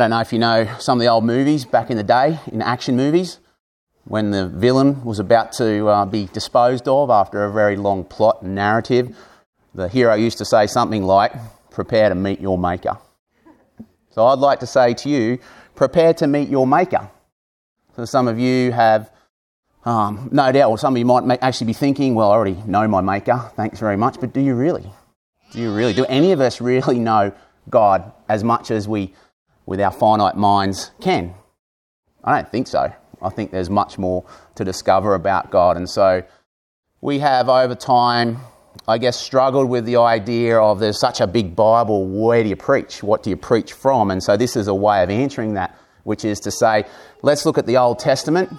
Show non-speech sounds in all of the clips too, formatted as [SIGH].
don't know if you know some of the old movies back in the day, in action movies, when the villain was about to uh, be disposed of after a very long plot and narrative. The hero used to say something like, Prepare to meet your maker. So I'd like to say to you, prepare to meet your maker. So some of you have, um, no doubt, or some of you might actually be thinking, well, I already know my maker, thanks very much, but do you really? Do you really? Do any of us really know God as much as we, with our finite minds, can? I don't think so. I think there's much more to discover about God. And so we have over time, I guess, struggled with the idea of there's such a big Bible, where do you preach? What do you preach from? And so this is a way of answering that, which is to say, let's look at the Old Testament.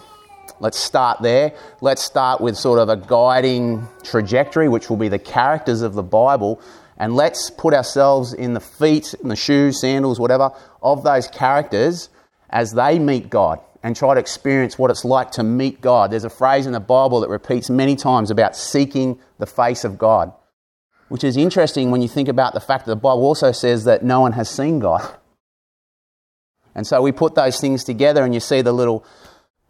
Let's start there. Let's start with sort of a guiding trajectory, which will be the characters of the Bible. And let's put ourselves in the feet, in the shoes, sandals, whatever, of those characters as they meet God and try to experience what it's like to meet God. There's a phrase in the Bible that repeats many times about seeking the face of God, which is interesting when you think about the fact that the Bible also says that no one has seen God. And so we put those things together, and you see the little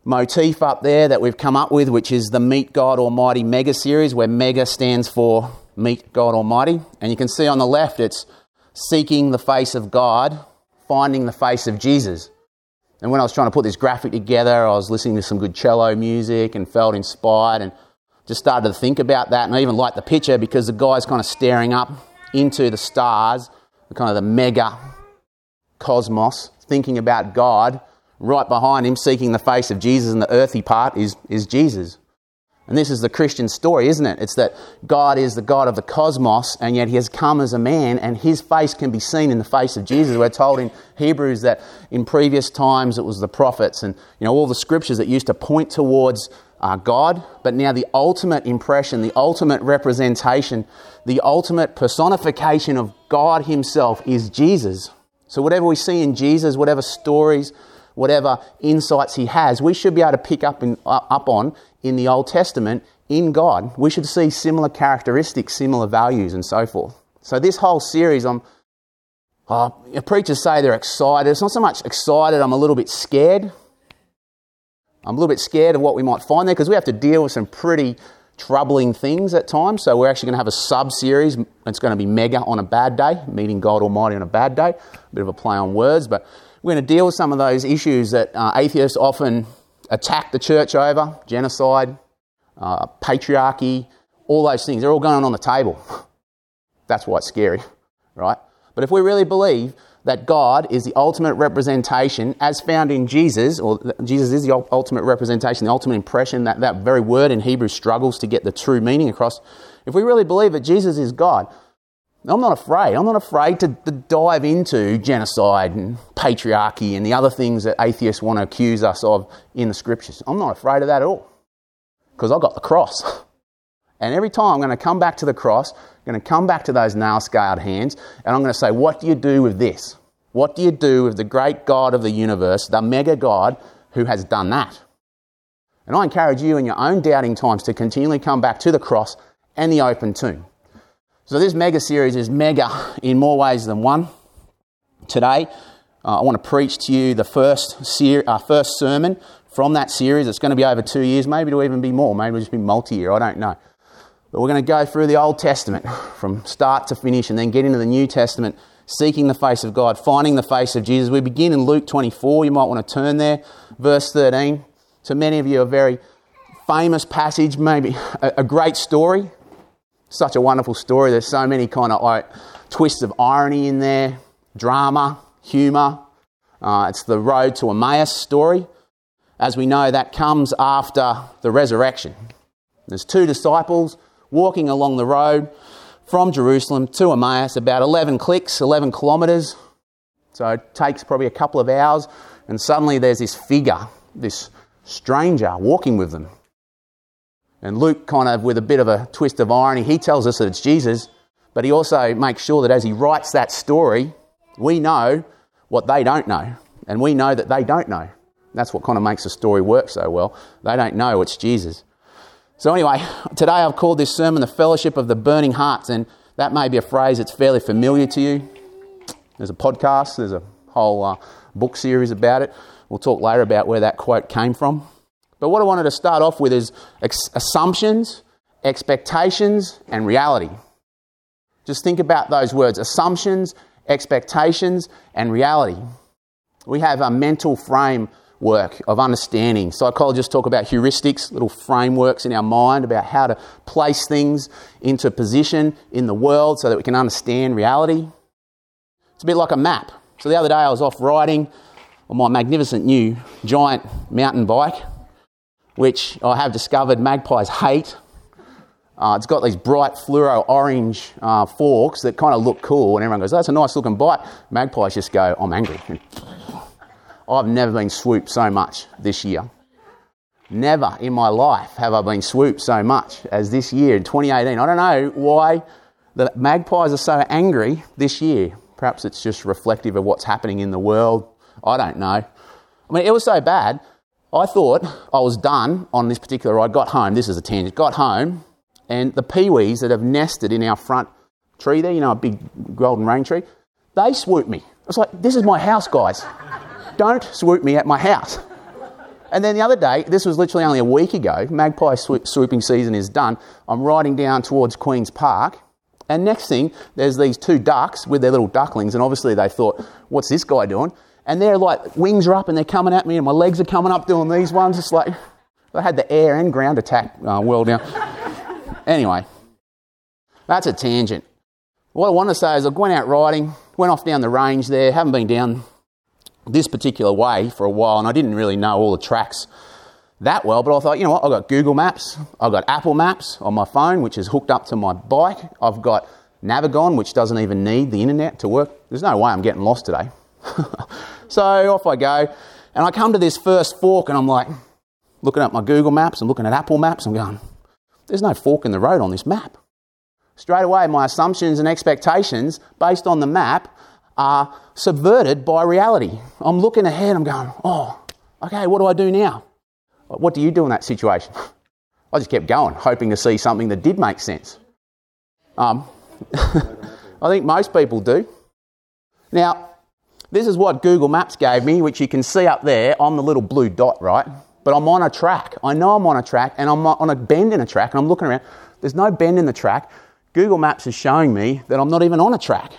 motif up there that we've come up with, which is the Meet God Almighty mega series, where mega stands for Meet God Almighty. And you can see on the left it's seeking the face of God, finding the face of Jesus. And when I was trying to put this graphic together, I was listening to some good cello music and felt inspired and just started to think about that. And I even liked the picture because the guy's kind of staring up into the stars, kind of the mega cosmos, thinking about God. Right behind him, seeking the face of Jesus, and the earthy part is, is Jesus. And this is the Christian story, isn't it? It's that God is the God of the cosmos, and yet He has come as a man, and His face can be seen in the face of Jesus. We're told in Hebrews that in previous times it was the prophets and you know all the scriptures that used to point towards uh, God, but now the ultimate impression, the ultimate representation, the ultimate personification of God Himself is Jesus. So whatever we see in Jesus, whatever stories, whatever insights He has, we should be able to pick up, in, uh, up on in the Old Testament in God. We should see similar characteristics, similar values, and so forth. So, this whole series, I'm, uh, preachers say they're excited. It's not so much excited, I'm a little bit scared. I'm a little bit scared of what we might find there because we have to deal with some pretty troubling things at times. So, we're actually going to have a sub series. It's going to be mega on a bad day, meeting God Almighty on a bad day. A bit of a play on words, but we're going to deal with some of those issues that uh, atheists often attack the church over genocide, uh, patriarchy, all those things. They're all going on the table. [LAUGHS] That's why it's scary, right? But if we really believe that God is the ultimate representation as found in Jesus, or Jesus is the ultimate representation, the ultimate impression, that, that very word in Hebrew struggles to get the true meaning across. If we really believe that Jesus is God, I'm not afraid. I'm not afraid to, to, dive into genocide and patriarchy and the other things that atheists want to accuse us of in the scriptures. I'm not afraid of that at all because I've got the cross. [LAUGHS] And every time I'm going to come back to the cross, I'm going to come back to those nail scarred hands, and I'm going to say, What do you do with this? What do you do with the great God of the universe, the mega God who has done that? And I encourage you in your own doubting times to continually come back to the cross and the open tomb. So, this mega series is mega in more ways than one. Today, uh, I want to preach to you the first, ser- uh, first sermon from that series. It's going to be over two years, maybe it'll even be more, maybe it'll just be multi year, I don't know. But we're going to go through the Old Testament from start to finish and then get into the New Testament, seeking the face of God, finding the face of Jesus. We begin in Luke 24. You might want to turn there, verse 13. To many of you, a very famous passage, maybe a, a great story such a wonderful story. There's so many kind of like twists of irony in there, drama, humour. Uh, it's the road to Emmaus story. As we know, that comes after the resurrection. There's two disciples walking along the road from Jerusalem to Emmaus, about 11 clicks, 11 kilometres. So it takes probably a couple of hours, and suddenly there's this figure, this stranger, walking with them. And Luke, kind of with a bit of a twist of irony, he tells us that it's Jesus, but he also makes sure that as he writes that story, we know what they don't know, and we know that they don't know. That's what kind of makes the story work so well. They don't know it's Jesus. So, anyway, today I've called this sermon the Fellowship of the Burning Hearts, and that may be a phrase that's fairly familiar to you. There's a podcast, there's a whole uh, book series about it. We'll talk later about where that quote came from. But what I wanted to start off with is ex- assumptions, expectations, and reality. Just think about those words assumptions, expectations, and reality. We have a mental framework of understanding. Psychologists talk about heuristics, little frameworks in our mind about how to place things into position in the world so that we can understand reality. It's a bit like a map. So the other day I was off riding on my magnificent new giant mountain bike, which I have discovered magpies hate. Uh, it's got these bright fluoro orange uh, forks that kind of look cool, and everyone goes, oh, "That's a nice looking bike." Magpies just go, "I'm angry." [LAUGHS] I've never been swooped so much this year. Never in my life have I been swooped so much as this year in 2018. I don't know why the magpies are so angry this year. Perhaps it's just reflective of what's happening in the world. I don't know. I mean, it was so bad. I thought I was done on this particular ride. Got home. This is a tangent. Got home, and the peewees that have nested in our front tree there, you know, a big golden rain tree, they swooped me. I was like, this is my house, guys. Don't swoop me at my house. And then the other day, this was literally only a week ago, magpie swooping season is done. I'm riding down towards Queen's Park, and next thing, there's these two ducks with their little ducklings, and obviously they thought, what's this guy doing? And they're like, wings are up and they're coming at me, and my legs are coming up doing these ones. It's like, [LAUGHS] I had the air and ground attack uh, well down. [LAUGHS] Anyway, that's a tangent. What I want to say is I went out riding, went off down the range there, haven't been down this particular way for a while, and I didn't really know all the tracks that well, but I thought, you know what, I've got Google Maps, I've got Apple Maps on my phone, which is hooked up to my bike, I've got Navigon, which doesn't even need the internet to work. There's no way I'm getting lost today. [LAUGHS] so off I go, and I come to this first fork, and I'm like, looking at my Google Maps, I'm looking at Apple Maps, I'm going, there's no fork in the road on this map. Straight away, my assumptions and expectations based on the map are subverted by reality. I'm looking ahead, I'm going, oh, okay, what do I do now? What do you do in that situation? [LAUGHS] I just kept going, hoping to see something that did make sense. Um, [LAUGHS] I think most people do. Now, this is what Google Maps gave me, which you can see up there on the little blue dot, right? but I'm on a track. I know I'm on a track and I'm on a bend in a track and I'm looking around. There's no bend in the track. Google Maps is showing me that I'm not even on a track.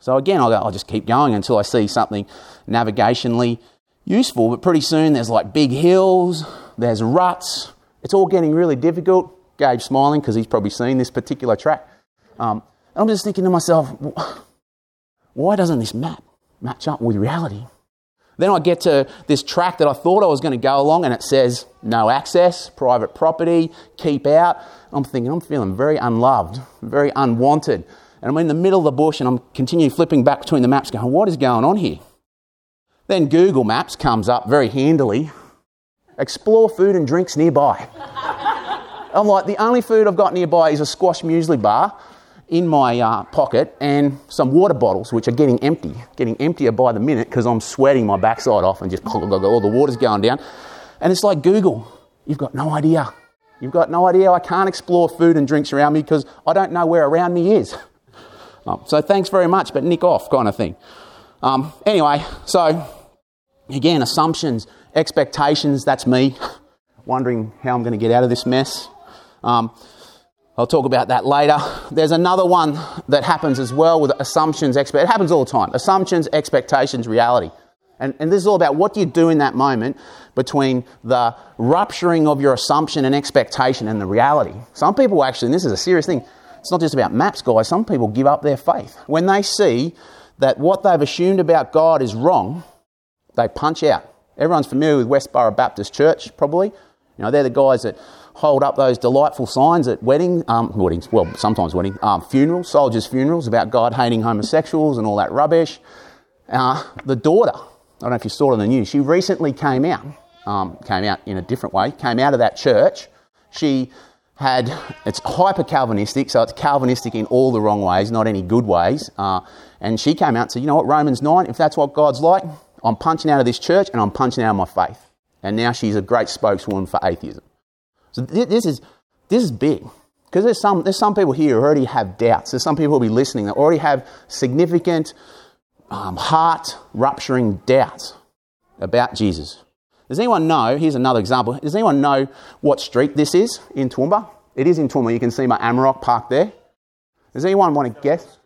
So again, I'll, I'll just keep going until I see something navigationally useful. But pretty soon there's like big hills, there's ruts. It's all getting really difficult. Gabe's smiling because he's probably seen this particular track. Um, and I'm just thinking to myself, why doesn't this map match up with reality? Then I get to this track that I thought I was going to go along, and it says no access, private property, keep out. I'm thinking, I'm feeling very unloved, very unwanted. And I'm in the middle of the bush, and I'm continuing flipping back between the maps, going, what is going on here? Then Google Maps comes up very handily. Explore food and drinks nearby. [LAUGHS] I'm like, the only food I've got nearby is a squash muesli bar in my uh, pocket and some water bottles, which are getting empty, getting emptier by the minute because I'm sweating my backside off and just all the water's going down. And it's like Google, you've got no idea. You've got no idea. I can't explore food and drinks around me because I don't know where around me is. [LAUGHS] Um, so thanks very much, but nick off kind of thing. Um, anyway, so again, assumptions, expectations, that's me, [LAUGHS] wondering how I'm going to get out of this mess. Um, I'll talk about that later. There's another one that happens as well with assumptions, expect. It happens all the time. Assumptions, expectations, reality. And, and this is all about what do you do in that moment between the rupturing of your assumption and expectation and the reality. Some people actually, and this is a serious thing, it's not just about maps, guys. Some people give up their faith. When they see that what they've assumed about God is wrong, they punch out. Everyone's familiar with Westboro Baptist Church, probably. You know, they're the guys that hold up those delightful signs at wedding, um, weddings, well, sometimes wedding, um, funerals, soldiers' funerals about God hating homosexuals and all that rubbish. Uh, the daughter, I don't know if you saw it on the news, she recently came out, um, came out in a different way, came out of that church. She had, it's hyper Calvinistic, so it's Calvinistic in all the wrong ways, not any good ways. Uh, and she came out and said, you know what, Romans 9, if that's what God's like, I'm punching out of this church and I'm punching out of my faith. And now she's a great spokeswoman for atheism. So this is, this is big. Because there's some, there's some people here who already have doubts. There's some people who will be listening that already have significant um, heart rupturing doubts about Jesus. Does anyone know? Here's another example. Does anyone know what street this is in Toowoomba? It is in Toowoomba. You can see my Amarok parked there. Does anyone want to guess?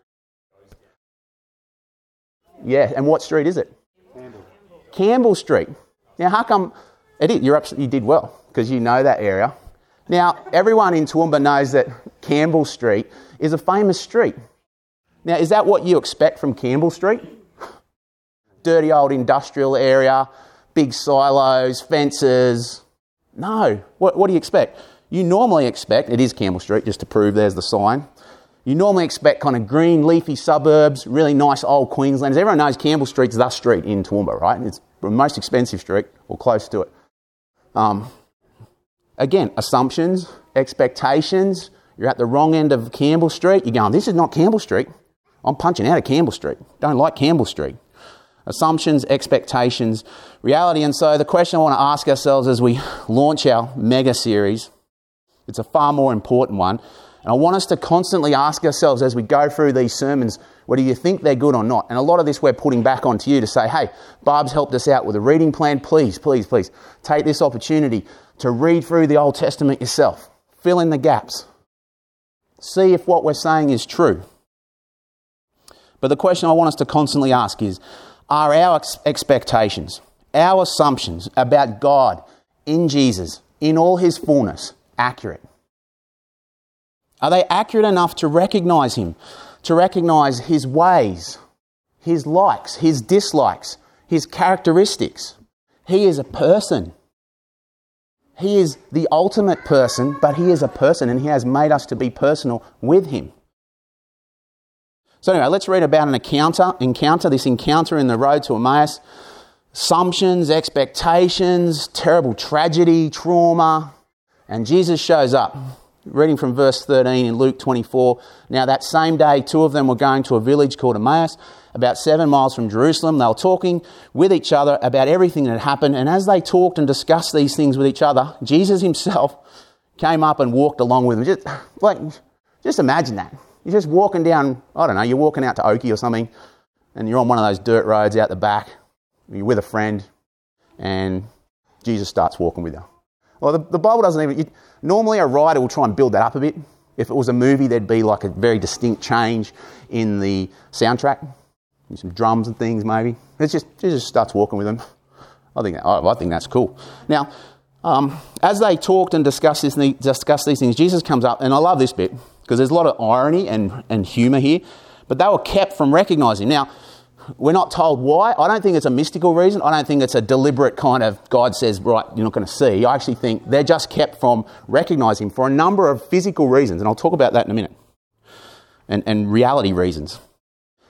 Yeah, and what street is it? Campbell. Campbell Street. Now, how come it is? You're absolutely, you did well because you know that area. Now, everyone in Toowoomba knows that Campbell Street is a famous street. Now, is that what you expect from Campbell Street? Dirty old industrial area, big silos, fences. No. What, what do you expect? You normally expect, it is Campbell Street, just to prove there's the sign. You normally expect kind of green, leafy suburbs, really nice old Queenslanders. Everyone knows Campbell Street's the street in Toowoomba, right? It's the most expensive street, or close to it. Um, again, assumptions, expectations. You're at the wrong end of Campbell Street. You're going, this is not Campbell Street. I'm punching out of Campbell Street. Don't like Campbell Street. Assumptions, expectations, reality. And so the question I want to ask ourselves as we launch our mega series, it's a far more important one. And I want us to constantly ask ourselves as we go through these sermons, whether you think they're good or not. And a lot of this we're putting back onto you to say, hey, Barb's helped us out with a reading plan. Please, please, please take this opportunity to read through the Old Testament yourself. Fill in the gaps. See if what we're saying is true. But the question I want us to constantly ask is are our ex- expectations, our assumptions about God in Jesus, in all his fullness, accurate? Are they accurate enough to recognize him, to recognize his ways, his likes, his dislikes, his characteristics? He is a person. He is the ultimate person, but he is a person and he has made us to be personal with him. So anyway, let's read about an encounter, encounter, this encounter in the road to Emmaus. Assumptions, expectations, terrible tragedy, trauma, and Jesus shows up. Reading from verse 13 in Luke 24. Now, that same day, two of them were going to a village called Emmaus, about seven miles from Jerusalem. They were talking with each other about everything that had happened. And as they talked and discussed these things with each other, Jesus himself came up and walked along with them. Just, like, just imagine that. You're just walking down, I don't know, you're walking out to Oakey or something, and you're on one of those dirt roads out the back. You're with a friend, and Jesus starts walking with you. Well, the, the Bible doesn't even. normally, a writer will try and build that up a bit. If it was a movie, there'd be like a very distinct change in the soundtrack, some drums and things, maybe. It's just, it just starts walking with them. I think, I think that's cool. Now, um, as they talked and discussed, this, discussed these things, Jesus comes up, and I love this bit because there's a lot of irony and, and humour here, but they were kept from recognising. Now, we're not told why. I don't think it's a mystical reason. I don't think it's a deliberate kind of God says, right, you're not going to see. I actually think they're just kept from recognising for a number of physical reasons, and I'll talk about that in a minute, and, and reality reasons.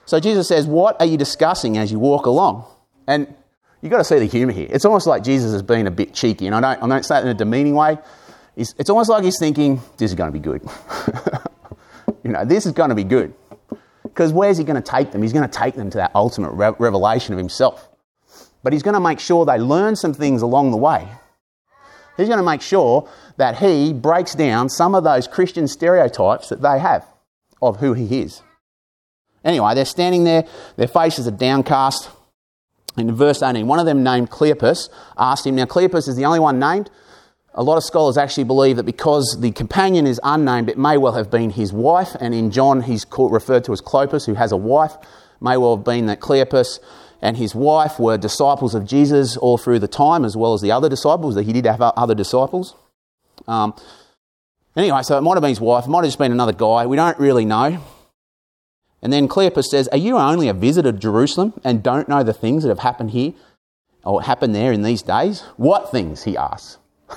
So Jesus says, What are you discussing as you walk along? And you've got to see the humour here. It's almost like Jesus has been a bit cheeky, and I don't, I don't say that in a demeaning way. It's, it's almost like he's thinking, this is going to be good. [LAUGHS] you know, this is going to be good. Because where's he going to take them? He's going to take them to that ultimate re- revelation of himself. But he's going to make sure they learn some things along the way. He's going to make sure that he breaks down some of those Christian stereotypes that they have of who he is. Anyway, they're standing there, their faces are downcast. In verse 18, one of them named Cleopas asked him. Now, Cleopas is the only one named. A lot of scholars actually believe that because the companion is unnamed, it may well have been his wife, and in John he's called, referred to as Clopas, who has a wife. May well have been that Cleopas and his wife were disciples of Jesus all through the time, as well as the other disciples, that he did have other disciples. Um, anyway, so it might have been his wife, it might have just been another guy, we don't really know. And then Cleopas says, Are you only a visitor to Jerusalem and don't know the things that have happened here or happened there in these days? What things? He asks. [LAUGHS]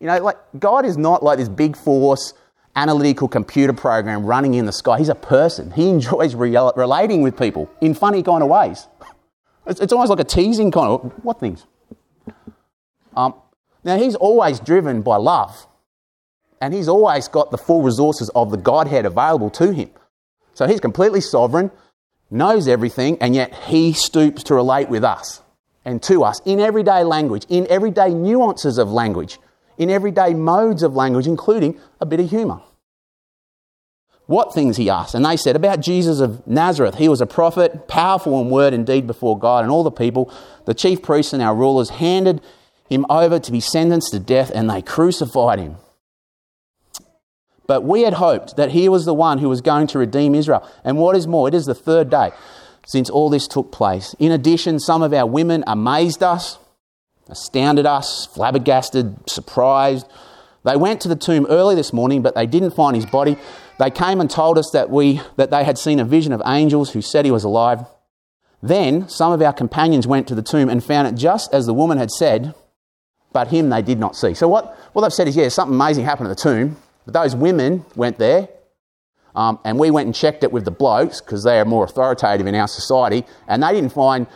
You know, like God is not like this big force analytical computer program running in the sky. He's a person. He enjoys [LAUGHS] re- relating with people in funny kind of ways. [LAUGHS] It's, it's, almost like a teasing kind of what things. Um, now he's always driven by love, and he's always got the full resources of the Godhead available to him. So he's completely sovereign, knows everything, and yet he stoops to relate with us and to us in everyday language, in everyday nuances of language in everyday modes of language, including a bit of humour. What things he asked. And they said, About Jesus of Nazareth. He was a prophet, powerful in word and deed before God and all the people. The chief priests and our rulers handed him over to be sentenced to death, and they crucified him. But we had hoped that he was the one who was going to redeem Israel. And what is more, it is the third day since all this took place. In addition, some of our women amazed us, astounded us, flabbergasted, surprised. They went to the tomb early this morning, but they didn't find his body. They came and told us that, we, that they had seen a vision of angels who said he was alive. Then some of our companions went to the tomb and found it just as the woman had said, but him they did not see. So what, what they've said is, yeah, something amazing happened at the tomb, but those women went there, um, and we went and checked it with the blokes because they are more authoritative in our society, and they didn't find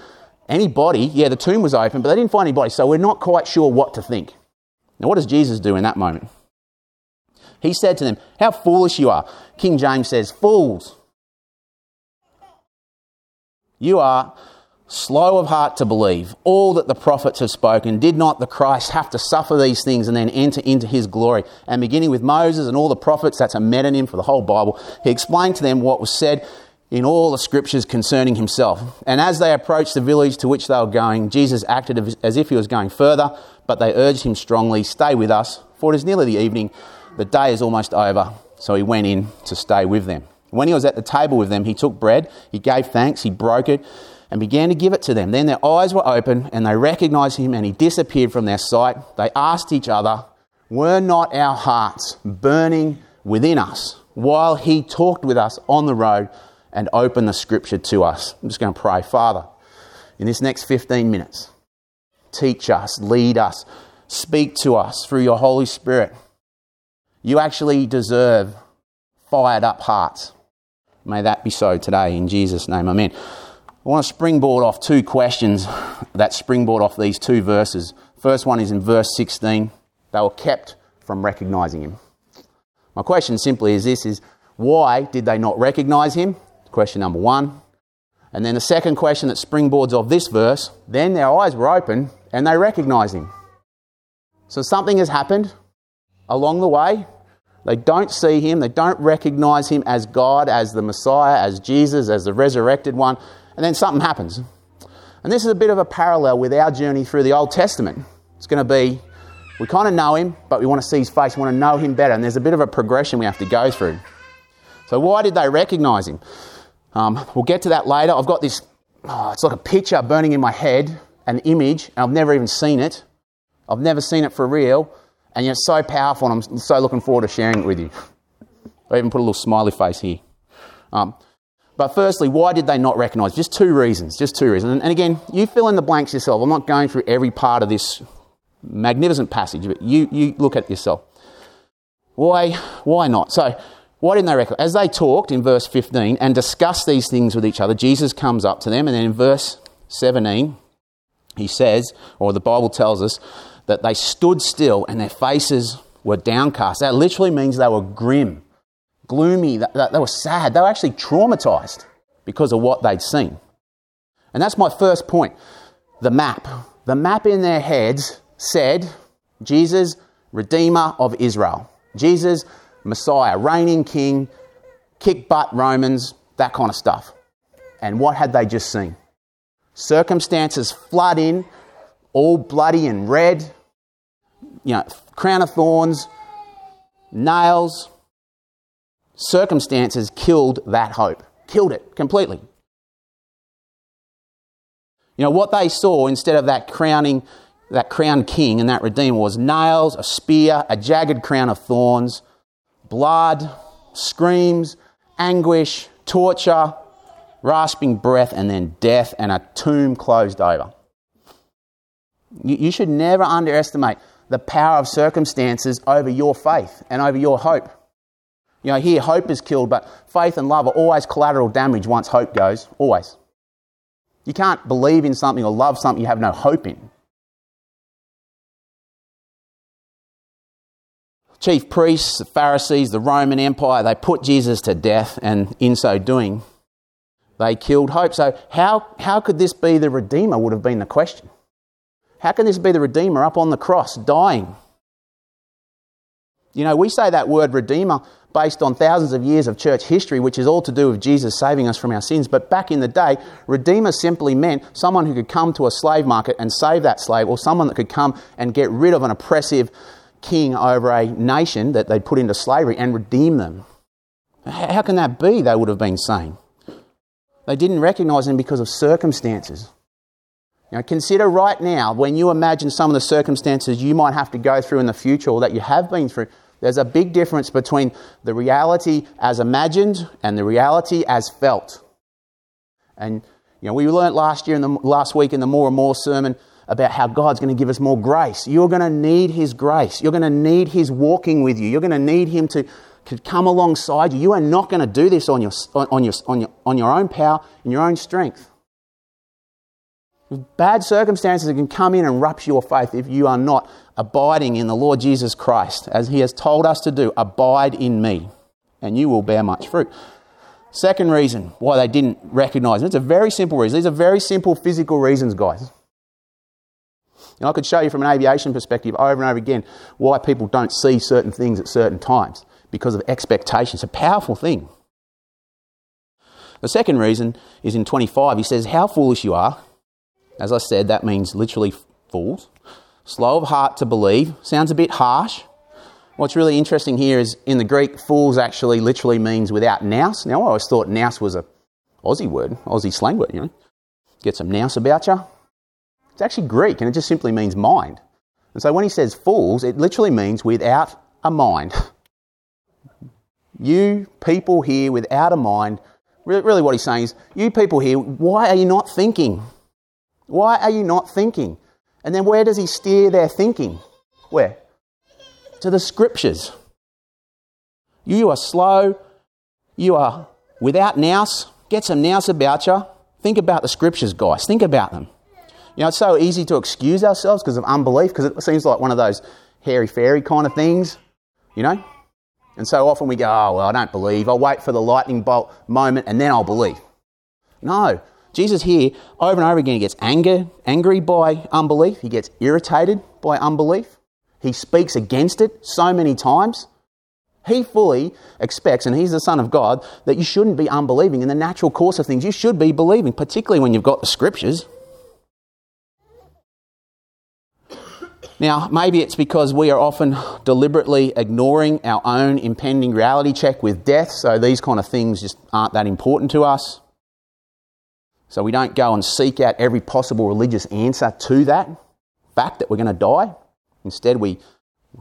anybody. Yeah, the tomb was open, but they didn't find anybody, so we're not quite sure what to think. Now, what does Jesus do in that moment? He said to them, How foolish you are. King James says, Fools. You are slow of heart to believe all that the prophets have spoken. Did not the Christ have to suffer these things and then enter into his glory? And beginning with Moses and all the prophets, that's a metonym for the whole Bible, he explained to them what was said in all the scriptures concerning himself. And as they approached the village to which they were going, Jesus acted as if he was going further, but they urged him strongly, Stay with us, for it is nearly the evening, the day is almost over. So he went in to stay with them. When he was at the table with them, he took bread, he gave thanks, he broke it and began to give it to them. Then their eyes were open and they recognized him and he disappeared from their sight. They asked each other, Were not our hearts burning within us while he talked with us on the road and opened the scripture to us? I'm just going to pray, Father, in this next 15 minutes, teach us, lead us, speak to us through your Holy Spirit. You actually deserve fired up hearts. May that be so today in Jesus' name. Amen. I want to springboard off two questions that springboard off these two verses. First one is in verse 16. They were kept from recognizing him. My question simply is this is why did they not recognize him? Question number one. And then the second question that springboards off this verse, then their eyes were open and they recognized him. So something has happened along the way. They don't see him, they don't recognize him as God, as the Messiah, as Jesus, as the resurrected one and then something happens. And this is a bit of a parallel with our journey through the Old Testament. It's going to be, we kind of know him, but we want to see his face, we want to know him better, and there's a bit of a progression we have to go through. So, why did they recognize him? Um, we'll get to that later. I've got this, oh, it's like a picture burning in my head, an image, and I've never even seen it. I've never seen it for real, and yet it's so powerful, and I'm so looking forward to sharing it with you. I even put a little smiley face here. Um, but firstly, why did they not recognize? Just two reasons. Just two reasons. And again, you fill in the blanks yourself. I'm not going through every part of this magnificent passage, but you, you look at yourself. Why, why not? So, why didn't they recognize? As they talked in verse 15 and discussed these things with each other, Jesus comes up to them, and then in verse 17, he says, or the Bible tells us, that they stood still and their faces were downcast. That literally means they were grim gloomy, they were sad. They were actually traumatized because of what they'd seen. And that's my first point the map. The map in their heads said Jesus, Redeemer of Israel. Jesus, Messiah, reigning king, kick butt Romans, that kind of stuff. And what had they just seen? Circumstances flood in, all bloody and red, you know, crown of thorns, nails, circumstances killed that hope, killed it completely. You know, what they saw instead of that crowning, that crowned king and that redeemer was nails, a spear, a jagged crown of thorns, blood, screams, anguish, torture, rasping breath, and then death and a tomb closed over. You, you should never underestimate the power of circumstances over your faith and over your hope. You know, here hope is killed, but faith and love are always collateral damage once hope goes. Always. You can't believe in something or love something you have no hope in. Chief priests, the Pharisees, the Roman Empire, they put Jesus to death, and in so doing, they killed hope. So, how, how could this be the Redeemer? Would have been the question. How can this be the Redeemer up on the cross, dying? You know, we say that word redeemer based on thousands of years of church history, which is all to do with Jesus saving us from our sins. But back in the day, redeemer simply meant someone who could come to a slave market and save that slave, or someone that could come and get rid of an oppressive king over a nation that they'd put into slavery and redeem them. How can that be? They would have been saying. They didn't recognize him because of circumstances. Now, consider right now when you imagine some of the circumstances you might have to go through in the future or that you have been through. There's a big difference between the reality as imagined and the reality as felt. And you know, we learned last year in the last week in the more and more sermon about how God's going to give us more grace. You're going to need His grace. You're going to need His walking with you. You're going to need Him to, to come alongside you. You are not going to do this on your, on, your, on, your, on your own power and your own strength. Bad circumstances can come in and rupture your faith if you are not abiding in the Lord Jesus Christ, as He has told us to do. Abide in me, and you will bear much fruit. Second reason why they didn't recognize Him. It's a very simple reason. These are very simple physical reasons, guys. And I could show you from an aviation perspective over and over again why people don't see certain things at certain times because of expectation. It's a powerful thing. The second reason is in 25. He says, How foolish you are. As I said, that means literally fools. Slow of heart to believe. Sounds a bit harsh. What's really interesting here is in the Greek, fools actually literally means without nous. Now, I always thought nous was a Aussie word, Aussie slang word, you know. Get some nous about you. It's actually Greek and it just simply means mind. And so when he says fools, it literally means without a mind. [LAUGHS] you people here without a mind, really what he's saying is, you people here, why are you not thinking? Why are you not thinking? And then where does he steer their thinking? Where? To the scriptures. You are slow. You are without nous. Get some nous about you. Think about the scriptures, guys. Think about them. You know, it's so easy to excuse ourselves because of unbelief, because it seems like one of those hairy fairy kind of things, you know? And so often we go, oh, well, I don't believe. I'll wait for the lightning bolt moment and then I'll believe. No. Jesus here, over and over again, he gets anger, angry by unbelief. He gets irritated by unbelief. He speaks against it so many times. He fully expects, and he's the Son of God, that you shouldn't be unbelieving in the natural course of things. You should be believing, particularly when you've got the scriptures. Now, maybe it's because we are often deliberately ignoring our own impending reality check with death, so these kind of things just aren't that important to us. So we don't go and seek out every possible religious answer to that fact that we're going to die. Instead, we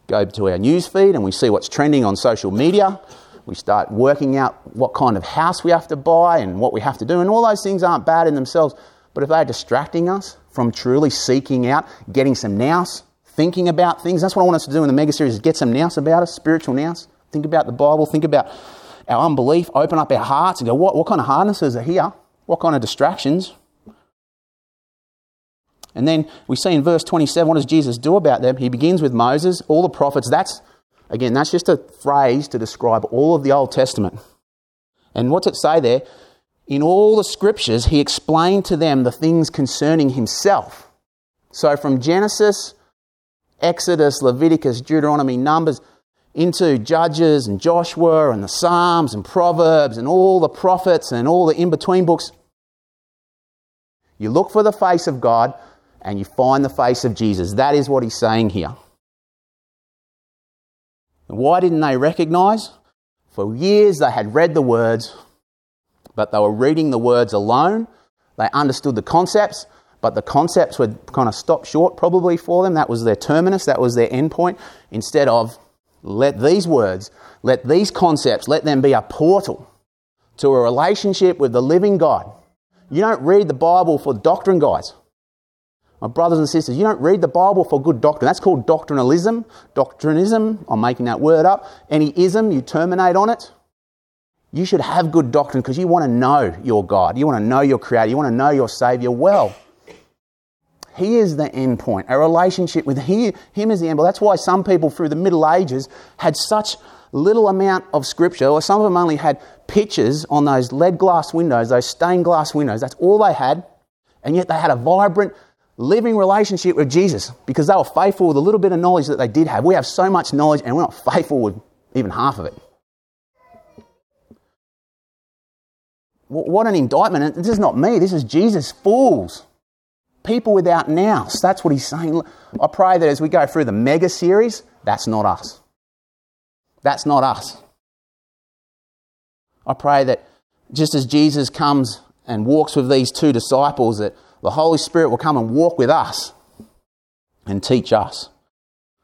go to our news feed and we see what's trending on social media. We start working out what kind of house we have to buy and what we have to do, and all those things aren't bad in themselves. But if they're distracting us from truly seeking out, getting some nous, thinking about things. That's what I want us to do in the mega series is get some nous about us, spiritual nous. Think about the Bible, think about our unbelief, open up our hearts and go, what, what kind of hardnesses are here? What kind of distractions? And then we see in verse 27, what does Jesus do about them? He begins with Moses, all the prophets. That's, again, that's just a phrase to describe all of the Old Testament. And what's it say there? In all the scriptures, he explained to them the things concerning himself. So from Genesis Exodus, Leviticus, Deuteronomy, Numbers, into Judges and Joshua and the Psalms and Proverbs and all the prophets and all the in between books. You look for the face of God and you find the face of Jesus. That is what he's saying here. Why didn't they recognize? For years they had read the words, but they were reading the words alone. They understood the concepts, but the concepts were kind of stopped short probably for them. That was their terminus, that was their endpoint. Instead of let these words, let these concepts, let them be a portal to a relationship with the living God. You don't read the Bible for doctrine, guys. My brothers and sisters, you don't read the Bible for good doctrine. That's called doctrinalism. Doctrinism, I'm making that word up. Any ism, you terminate on it. You should have good doctrine because you want to know your God. You want to know your Creator. You want to know your Savior well. He is the end point. A relationship with he, Him is the end point. That's why some people through the Middle Ages had such little amount of scripture, or some of them only had pictures on those lead glass windows, those stained glass windows. That's all they had. And yet they had a vibrant living relationship with Jesus because they were faithful with a little bit of knowledge that they did have. We have so much knowledge and we're not faithful with even half of it. What an indictment. This is not me, this is Jesus. Fools. People without nous. That's what he's saying. I pray that as we go through the mega series, that's not us. That's not us. I pray that just as Jesus comes and walks with these two disciples, that the Holy Spirit will come and walk with us and teach us.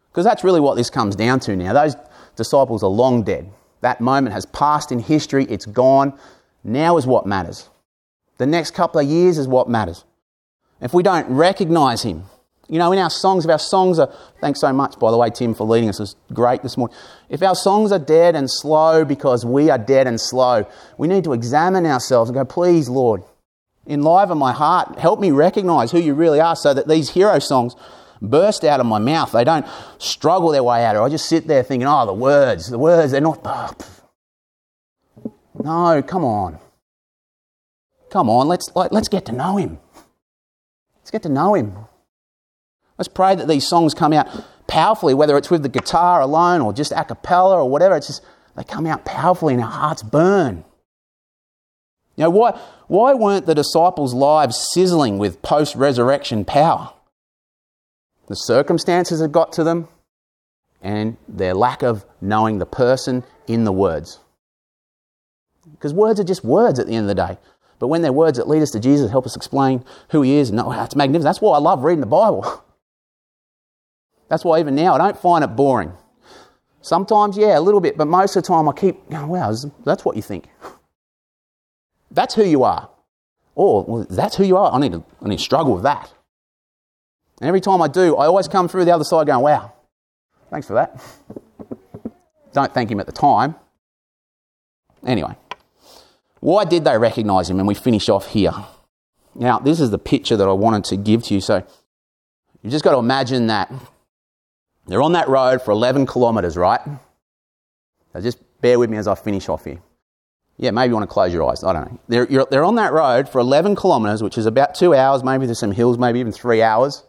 Because that's really what this comes down to now. Those disciples are long dead. That moment has passed in history, it's gone. Now is what matters. The next couple of years is what matters. If we don't recognize Him, you know, in our songs, if our songs are, thanks so much, by the way, Tim, for leading us. It was great this morning. If our songs are dead and slow because we are dead and slow, we need to examine ourselves and go, please, Lord, enliven my heart. Help me recognize who you really are so that these hero songs burst out of my mouth. They don't struggle their way out. Or I just sit there thinking, oh, the words, the words, they're not. Oh, [SIGHS] no, come on. Come on, let's, let's get to know him. Let's get to know him. Let's pray that these songs come out powerfully, whether it's with the guitar alone or just a cappella or whatever. It's just, they come out powerfully and our hearts burn. You know, why, why weren't the disciples' lives sizzling with post resurrection power? The circumstances had got to them and their lack of knowing the person in the words. Because words are just words at the end of the day. But when they're words that lead us to Jesus, help us explain who He is, no, it's magnificent. That's why I love reading the Bible. [LAUGHS] That's why even now I don't find it boring. Sometimes, yeah, a little bit, but most of the time I keep going, wow, that's what you think. [LAUGHS] That's who you are. Or, well, that's who you are. I need, to, I need to struggle with that. And every time I do, I always come through the other side going, wow, thanks for that. [LAUGHS] Don't thank him at the time. Anyway, why did they recognize him? And we finish off here. Now, this is the picture that I wanted to give to you. So, you've just got to imagine that they're on that road for 11 kilometres, right? So just bear with me as I finish off here. Yeah, maybe you want to close your eyes. I don't know. They're, they're on that road for 11 kilometres, which is about two hours, maybe there's some hills, maybe even three hours.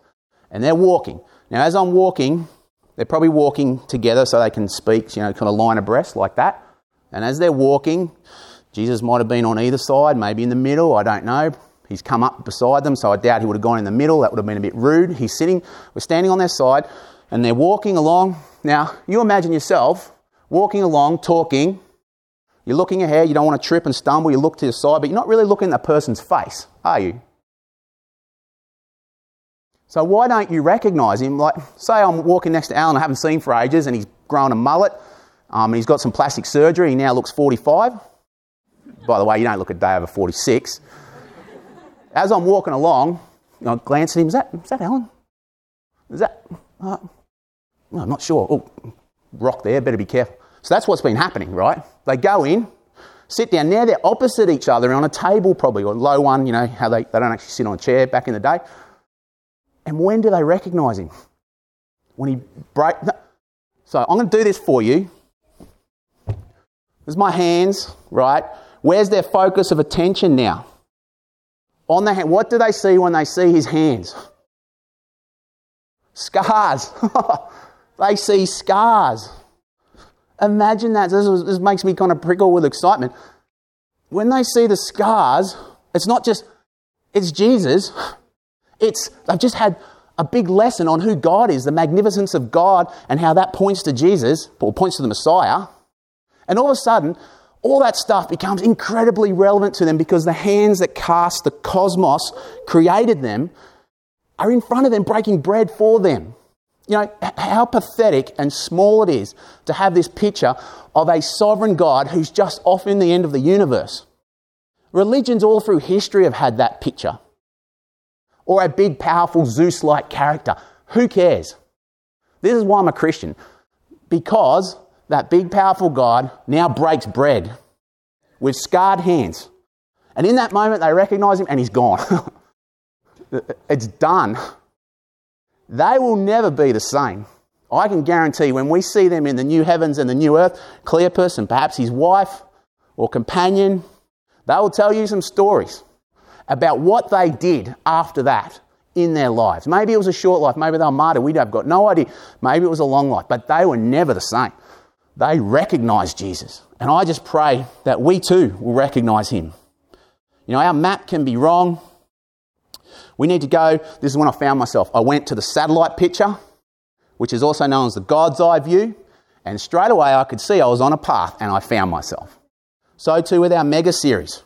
And they're walking. Now, as I'm walking, they're probably walking together so they can speak, you know, kind of line abreast like that. And as they're walking, Jesus might have been on either side, maybe in the middle, I don't know. He's come up beside them, so I doubt he would have gone in the middle. That would have been a bit rude. He's sitting, we're standing on their side, and they're walking along. Now, you imagine yourself walking along, talking. You're looking ahead, you don't want to trip and stumble, you look to the side, but you're not really looking at the person's face, are you? So why don't you recognise him? Like, say I'm walking next to Alan I haven't seen for ages, and he's grown a mullet, um, and he's got some plastic surgery. He now looks 45. By the way, you don't look a day over 46. As I'm walking along, I glance at him. Is that, is that Alan? Is that? Uh, I'm not sure. Oh, rock there, better be careful. So that's what's been happening, right? They go in, sit down. Now they're opposite each other on a table, probably, or low one, you know, how they, they don't actually sit on a chair back in the day. And when do they recognize him? When he break. So I'm going to do this for you. There's my hands, right? Where's their focus of attention now? On the hand. What do they see when they see his hands? Scars. [LAUGHS] they see scars. Imagine that. This, this makes me kind of prickle with excitement. When they see the scars, it's not just, it's Jesus. It's, they've just had a big lesson on who God is, the magnificence of God, and how that points to Jesus, or points to the Messiah. And all of a sudden, all that stuff becomes incredibly relevant to them because the hands that cast the cosmos, created them, are in front of them breaking bread for them. You know, how pathetic and small it is to have this picture of a sovereign God who's just off in the end of the universe. Religions all through history have had that picture. Or a big, powerful Zeus like character. Who cares? This is why I'm a Christian. Because that big, powerful God now breaks bread with scarred hands. And in that moment, they recognize him and he's gone. [LAUGHS] it's done. They will never be the same. I can guarantee when we see them in the new heavens and the new earth, Cleopas and perhaps his wife or companion, they will tell you some stories about what they did after that in their lives. Maybe it was a short life, maybe they were martyred, we have got no idea. Maybe it was a long life, but they were never the same. They recognized Jesus. And I just pray that we too will recognize him. You know, our map can be wrong. We need to go. This is when I found myself. I went to the satellite picture, which is also known as the God's eye view, and straight away I could see I was on a path and I found myself. So too with our mega series.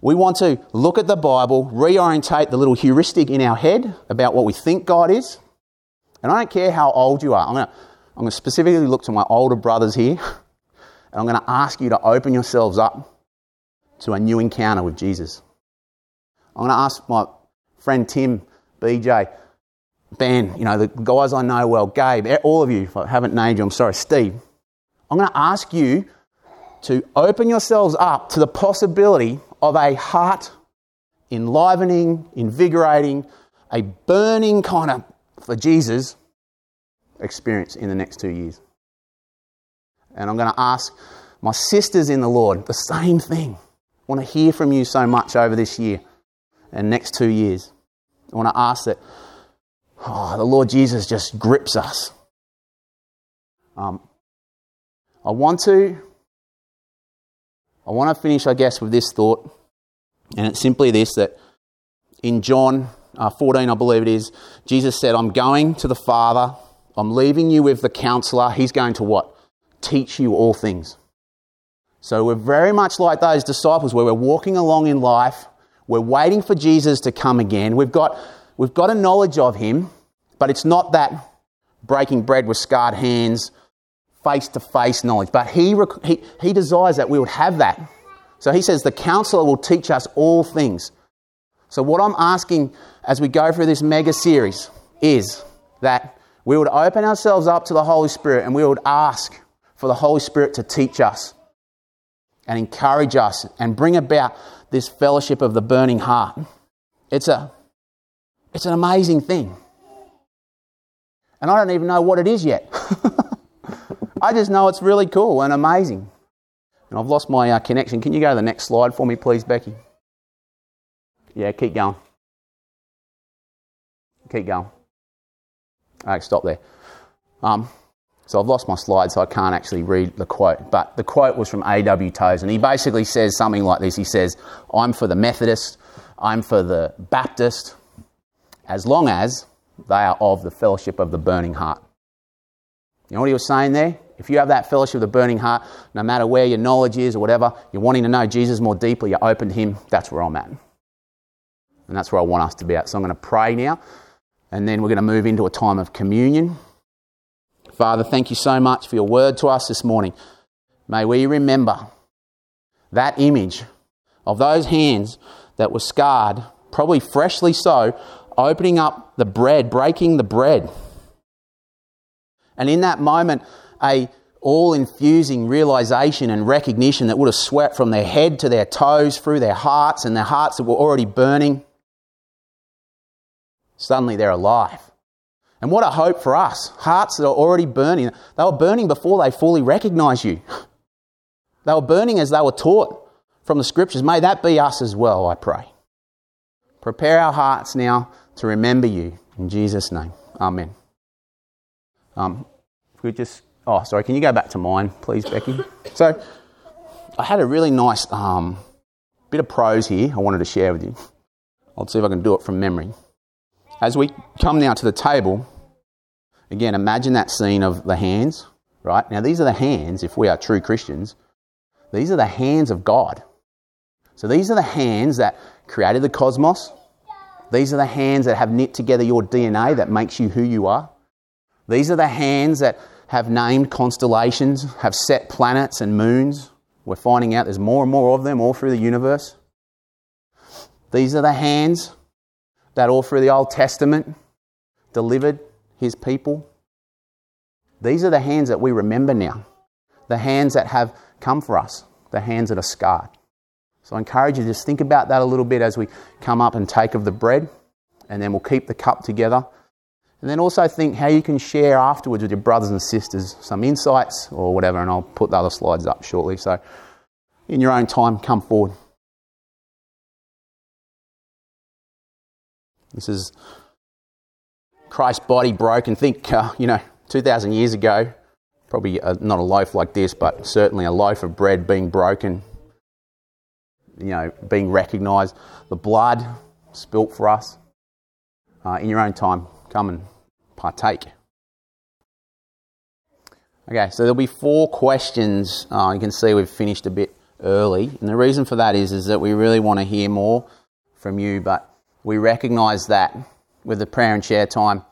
We want to look at the Bible, reorientate the little heuristic in our head about what we think God is. And I don't care how old you are. I'm going to, I'm to specifically look to my older brothers here, [LAUGHS] and I'm going to ask you to open yourselves up to a new encounter with Jesus. I'm going to ask my friend Tim, BJ, Ben, you know, the guys I know well, Gabe, all of you, if I haven't named you, I'm sorry, Steve. I'm going to ask you to open yourselves up to the possibility of a heart enlivening, invigorating, a burning kind of for Jesus experience in the next two years. And I'm going to ask my sisters in the Lord the same thing. I want to hear from you so much over this year and next two years. I want to ask that oh, the Lord Jesus just grips us. Um, I want to I want to finish, I guess, with this thought, and it's simply this that in John uh, 14, I believe it is, Jesus said, I'm going to the Father, I'm leaving you with the counselor. He's going to what? Teach you all things. So we're very much like those disciples where we're walking along in life, we're waiting for Jesus to come again. We've got, we've got a knowledge of him, but it's not that breaking bread with scarred hands, face to face knowledge, but he, he, he desires that we would have that. So he says, The counselor will teach us all things. So, what I'm asking as we go through this mega series is that we would open ourselves up to the Holy Spirit and we would ask for the Holy Spirit to teach us and encourage us and bring about this fellowship of the burning heart. It's, a, it's an amazing thing. And I don't even know what it is yet. [LAUGHS] I just know it's really cool and amazing. And I've lost my uh, connection. Can you go to the next slide for me, please, Becky? Yeah, keep going. Keep going. All right, stop there. Um, so I've lost my slide, so I can't actually read the quote. But the quote was from A.W. Tozer, and he basically says something like this He says, I'm for the Methodist, I'm for the Baptist, as long as they are of the fellowship of the burning heart. You know what he was saying there? If you have that fellowship of the burning heart, no matter where your knowledge is or whatever, you're wanting to know Jesus more deeply, you're open to him, that's where I'm at. And that's where I want us to be at. So I'm going to pray now, and then we're going to move into a time of communion. Father, thank you so much for your word to us this morning. May we remember that image of those hands that were scarred, probably freshly so, opening up the bread, breaking the bread. And in that moment, a all infusing realization and recognition that would have swept from their head to their toes through their hearts and their hearts that were already burning. Suddenly they're alive. And what a hope for us. Hearts that are already burning. They were burning before they fully recognized you. [LAUGHS] They were burning as they were taught from the scriptures. May that be us as well, I pray. Prepare our hearts now to remember you. In Jesus' name. Amen. Um, we just Oh, sorry, can you go back to mine, please, Becky? So, I had a really nice um, bit of prose here I wanted to share with you. I'll see if I can do it from memory. As we come now to the table, again, imagine that scene of the hands, right? Now, these are the hands, if we are true Christians, these are the hands of God. So, these are the hands that created the cosmos. These are the hands that have knit together your DNA that makes you who you are. These are the hands that have named constellations, have set planets and moons. We're finding out there's more and more of them all through the universe. These are the hands that all through the Old Testament delivered his people. These are the hands that we remember now, the hands that have come for us, the hands that are scarred. So I encourage you to just think about that a little bit as we come up and take of the bread, and then we'll keep the cup together. And then also think how you can share afterwards with your brothers and sisters some insights or whatever, and I'll put the other slides up shortly. So, in your own time, come forward. This is Christ's body broken. Think, uh, you know, 2,000 years ago, probably a, not a loaf like this, but certainly a loaf of bread being broken, you know, being recognised. The blood spilt for us. Uh, in your own time, come and partake. Okay, so there'll be four questions. Uh, you can see we've finished a bit early, and the reason for that is is that we really want to hear more from you, but we recognise that with the prayer and share time,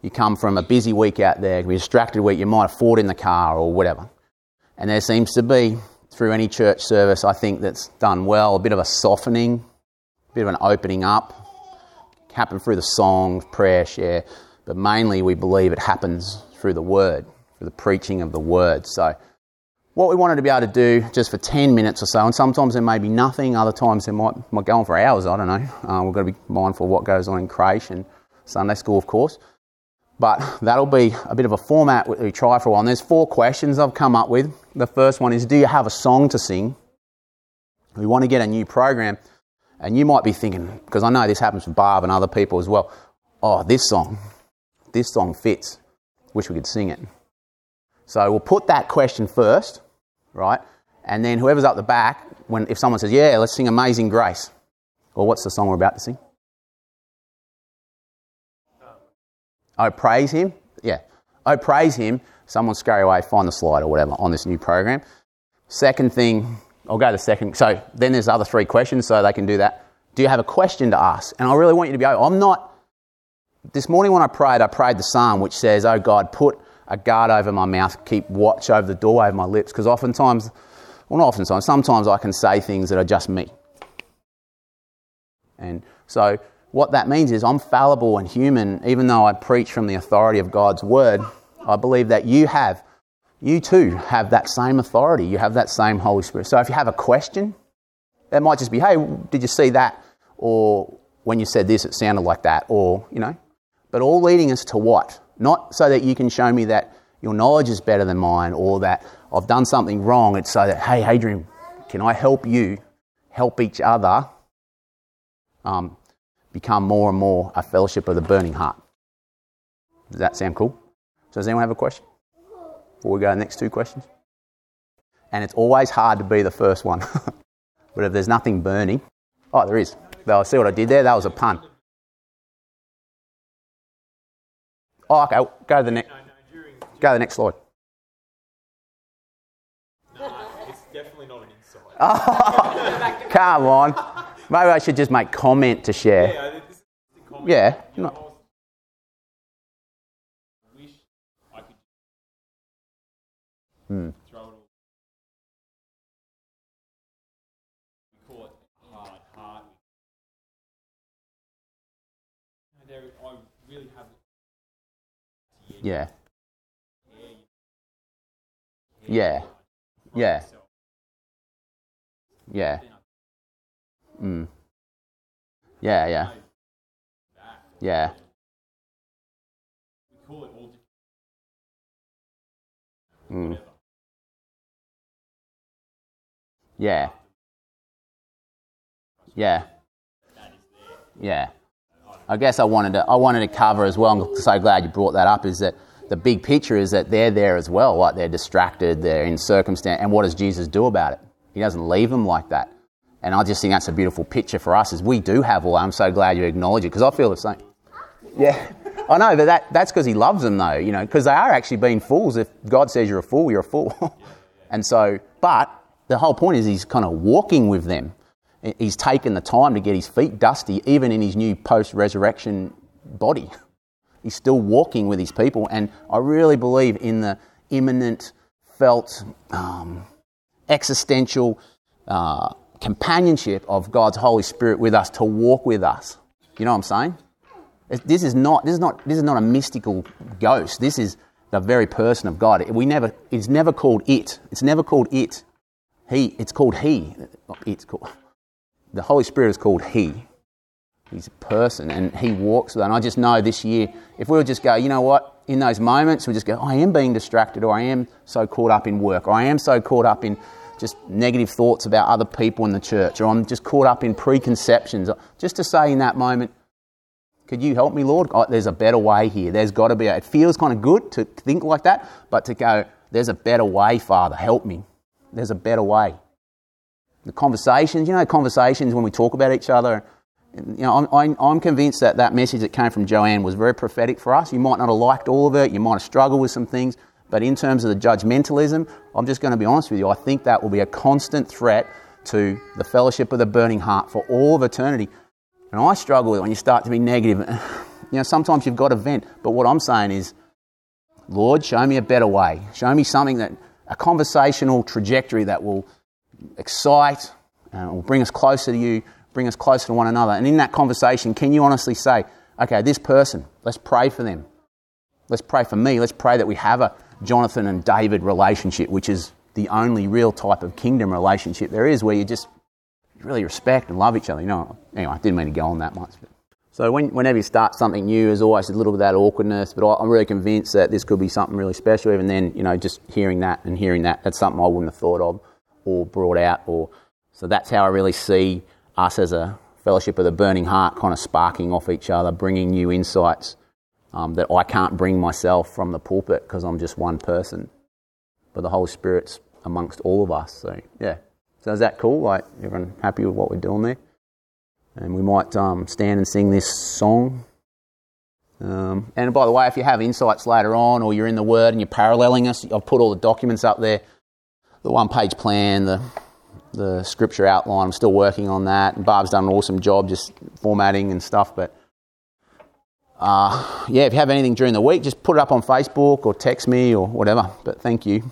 you come from a busy week out there, a distracted week, you might have fought in the car or whatever. And there seems to be, through any church service, I think that's done well, a bit of a softening, a bit of an opening up. Happen through the song, prayer, share, but mainly we believe it happens through the word, through the preaching of the word. So, what we wanted to be able to do just for 10 minutes or so, and sometimes there may be nothing, other times there might, might go on for hours, I don't know. Uh, we've got to be mindful of what goes on in creation, Sunday school, of course. But that'll be a bit of a format we try for a while. And there's four questions I've come up with. The first one is Do you have a song to sing? We want to get a new program. And you might be thinking, because I know this happens for Barb and other people as well, oh, this song, this song fits. Wish we could sing it. So we'll put that question first, right? And then whoever's up the back, when if someone says, Yeah, let's sing Amazing Grace. Well, what's the song we're about to sing? I praise him. Yeah. I praise him. Someone scurry away, find the slide or whatever on this new program. Second thing, I'll go to the second. So then there's other three questions, so they can do that. Do you have a question to ask? And I really want you to be I'm not. This morning when I prayed, I prayed the psalm which says, Oh God, put a guard over my mouth, keep watch over the doorway of my lips. Because oftentimes, well, not oftentimes, sometimes I can say things that are just me. And so what that means is I'm fallible and human, even though I preach from the authority of God's word. I believe that you have, you too have that same authority. You have that same Holy Spirit. So if you have a question, it might just be, hey, did you see that? Or when you said this, it sounded like that. Or, you know, but all leading us to what? Not so that you can show me that your knowledge is better than mine or that I've done something wrong. It's so that, hey, Adrian, can I help you help each other um, become more and more a fellowship of the burning heart. Does that sound cool? So does anyone have a question? Before we go to the next two questions? And it's always hard to be the first one. [LAUGHS] but if there's nothing burning, oh, there is. Though, see what I did there? That was a pun. Oh, okay. Go to the next. Go to the next slide. No, it's definitely not an insight. [LAUGHS] Come on. Maybe I should just make comment to share. Yeah, this comment. Yeah. You know, No. I wish I could Hmm. throw it all. We call it hard, hard. No, there, I really have. Yeah. Yeah. Yeah. Yeah. Mm. Yeah, yeah. Yeah. Mm. Yeah. Yeah. Yeah. I guess I wanted to I wanted to cover as well. I'm so glad you brought that up. Is that the big picture is that they're there as well. Like they're distracted, they're in circumstance, and what does Jesus do about it? He doesn't leave them like that. And I just think that's a beautiful picture for us. Is we do have all. I'm so glad you acknowledge it because I feel the same. Yeah, I know, but that, that's because he loves them though. You know, because they are actually being fools. If God says you're a fool, you're a fool. [LAUGHS] and so, but the whole point is he's kind of walking with them. He's taken the time to get his feet dusty, even in his new post resurrection body. He's still walking with his people. And I really believe in the immanent, felt, um, existential uh, companionship of God's Holy Spirit with us to walk with us. You know what I'm saying? This is not, this is not, this is not a mystical ghost. This is the very person of God. We never, it's never called it. It's never called it. He, it's called He. It's called, the Holy Spirit is called He. He's a person and He walks with. And I just know this year, if we would just go, you know what, in those moments, we just go, I am being distracted, or I am so caught up in work, or I am so caught up in just negative thoughts about other people in the church, or I'm just caught up in preconceptions. Just to say in that moment, Could you help me, Lord? Oh, there's a better way here. There's got to be. A, it feels kind of good to think like that, but to go, there's a better way, Father. Help me. There's a better way. The conversations, you know, conversations when we talk about each other. You know, I'm, I'm convinced that that message that came from Joanne was very prophetic for us. You might not have liked all of it. You might have struggled with some things. But in terms of the judgmentalism, I'm just going to be honest with you. I think that will be a constant threat to the fellowship of the burning heart for all of eternity. And I struggle with it when you start to be negative. [SIGHS] You know, sometimes you've got to vent. But what I'm saying is, Lord, show me a better way. Show me something that, a conversational trajectory that will excite, uh, will bring us closer to you, bring us closer to one another. And in that conversation, can you honestly say, okay, this person, let's pray for them. Let's pray for me. Let's pray that we have a Jonathan and David relationship, which is the only real type of kingdom relationship there is, where you just really respect and love each other. You know, anyway, I didn't mean to go on that much. But. So when, whenever you start something new, there's always a little bit of that awkwardness. But I'm really convinced that this could be something really special. Even then, you know, just hearing that and hearing that, that's something I wouldn't have thought of or brought out. Or so that's how I really see us as a fellowship of the burning heart, kind of sparking off each other, bringing new insights um, that I can't bring myself from the pulpit because I'm just one person. But the Holy Spirit's amongst all of us. So yeah. So is that cool? Like everyone happy with what we're doing there? And we might um, stand and sing this song. Um, and by the way, if you have insights later on or you're in the Word and you're paralleling us, I've put all the documents up there the one page plan, the, the scripture outline. I'm still working on that. And Barb's done an awesome job just formatting and stuff. But uh, yeah, if you have anything during the week, just put it up on Facebook or text me or whatever. But thank you.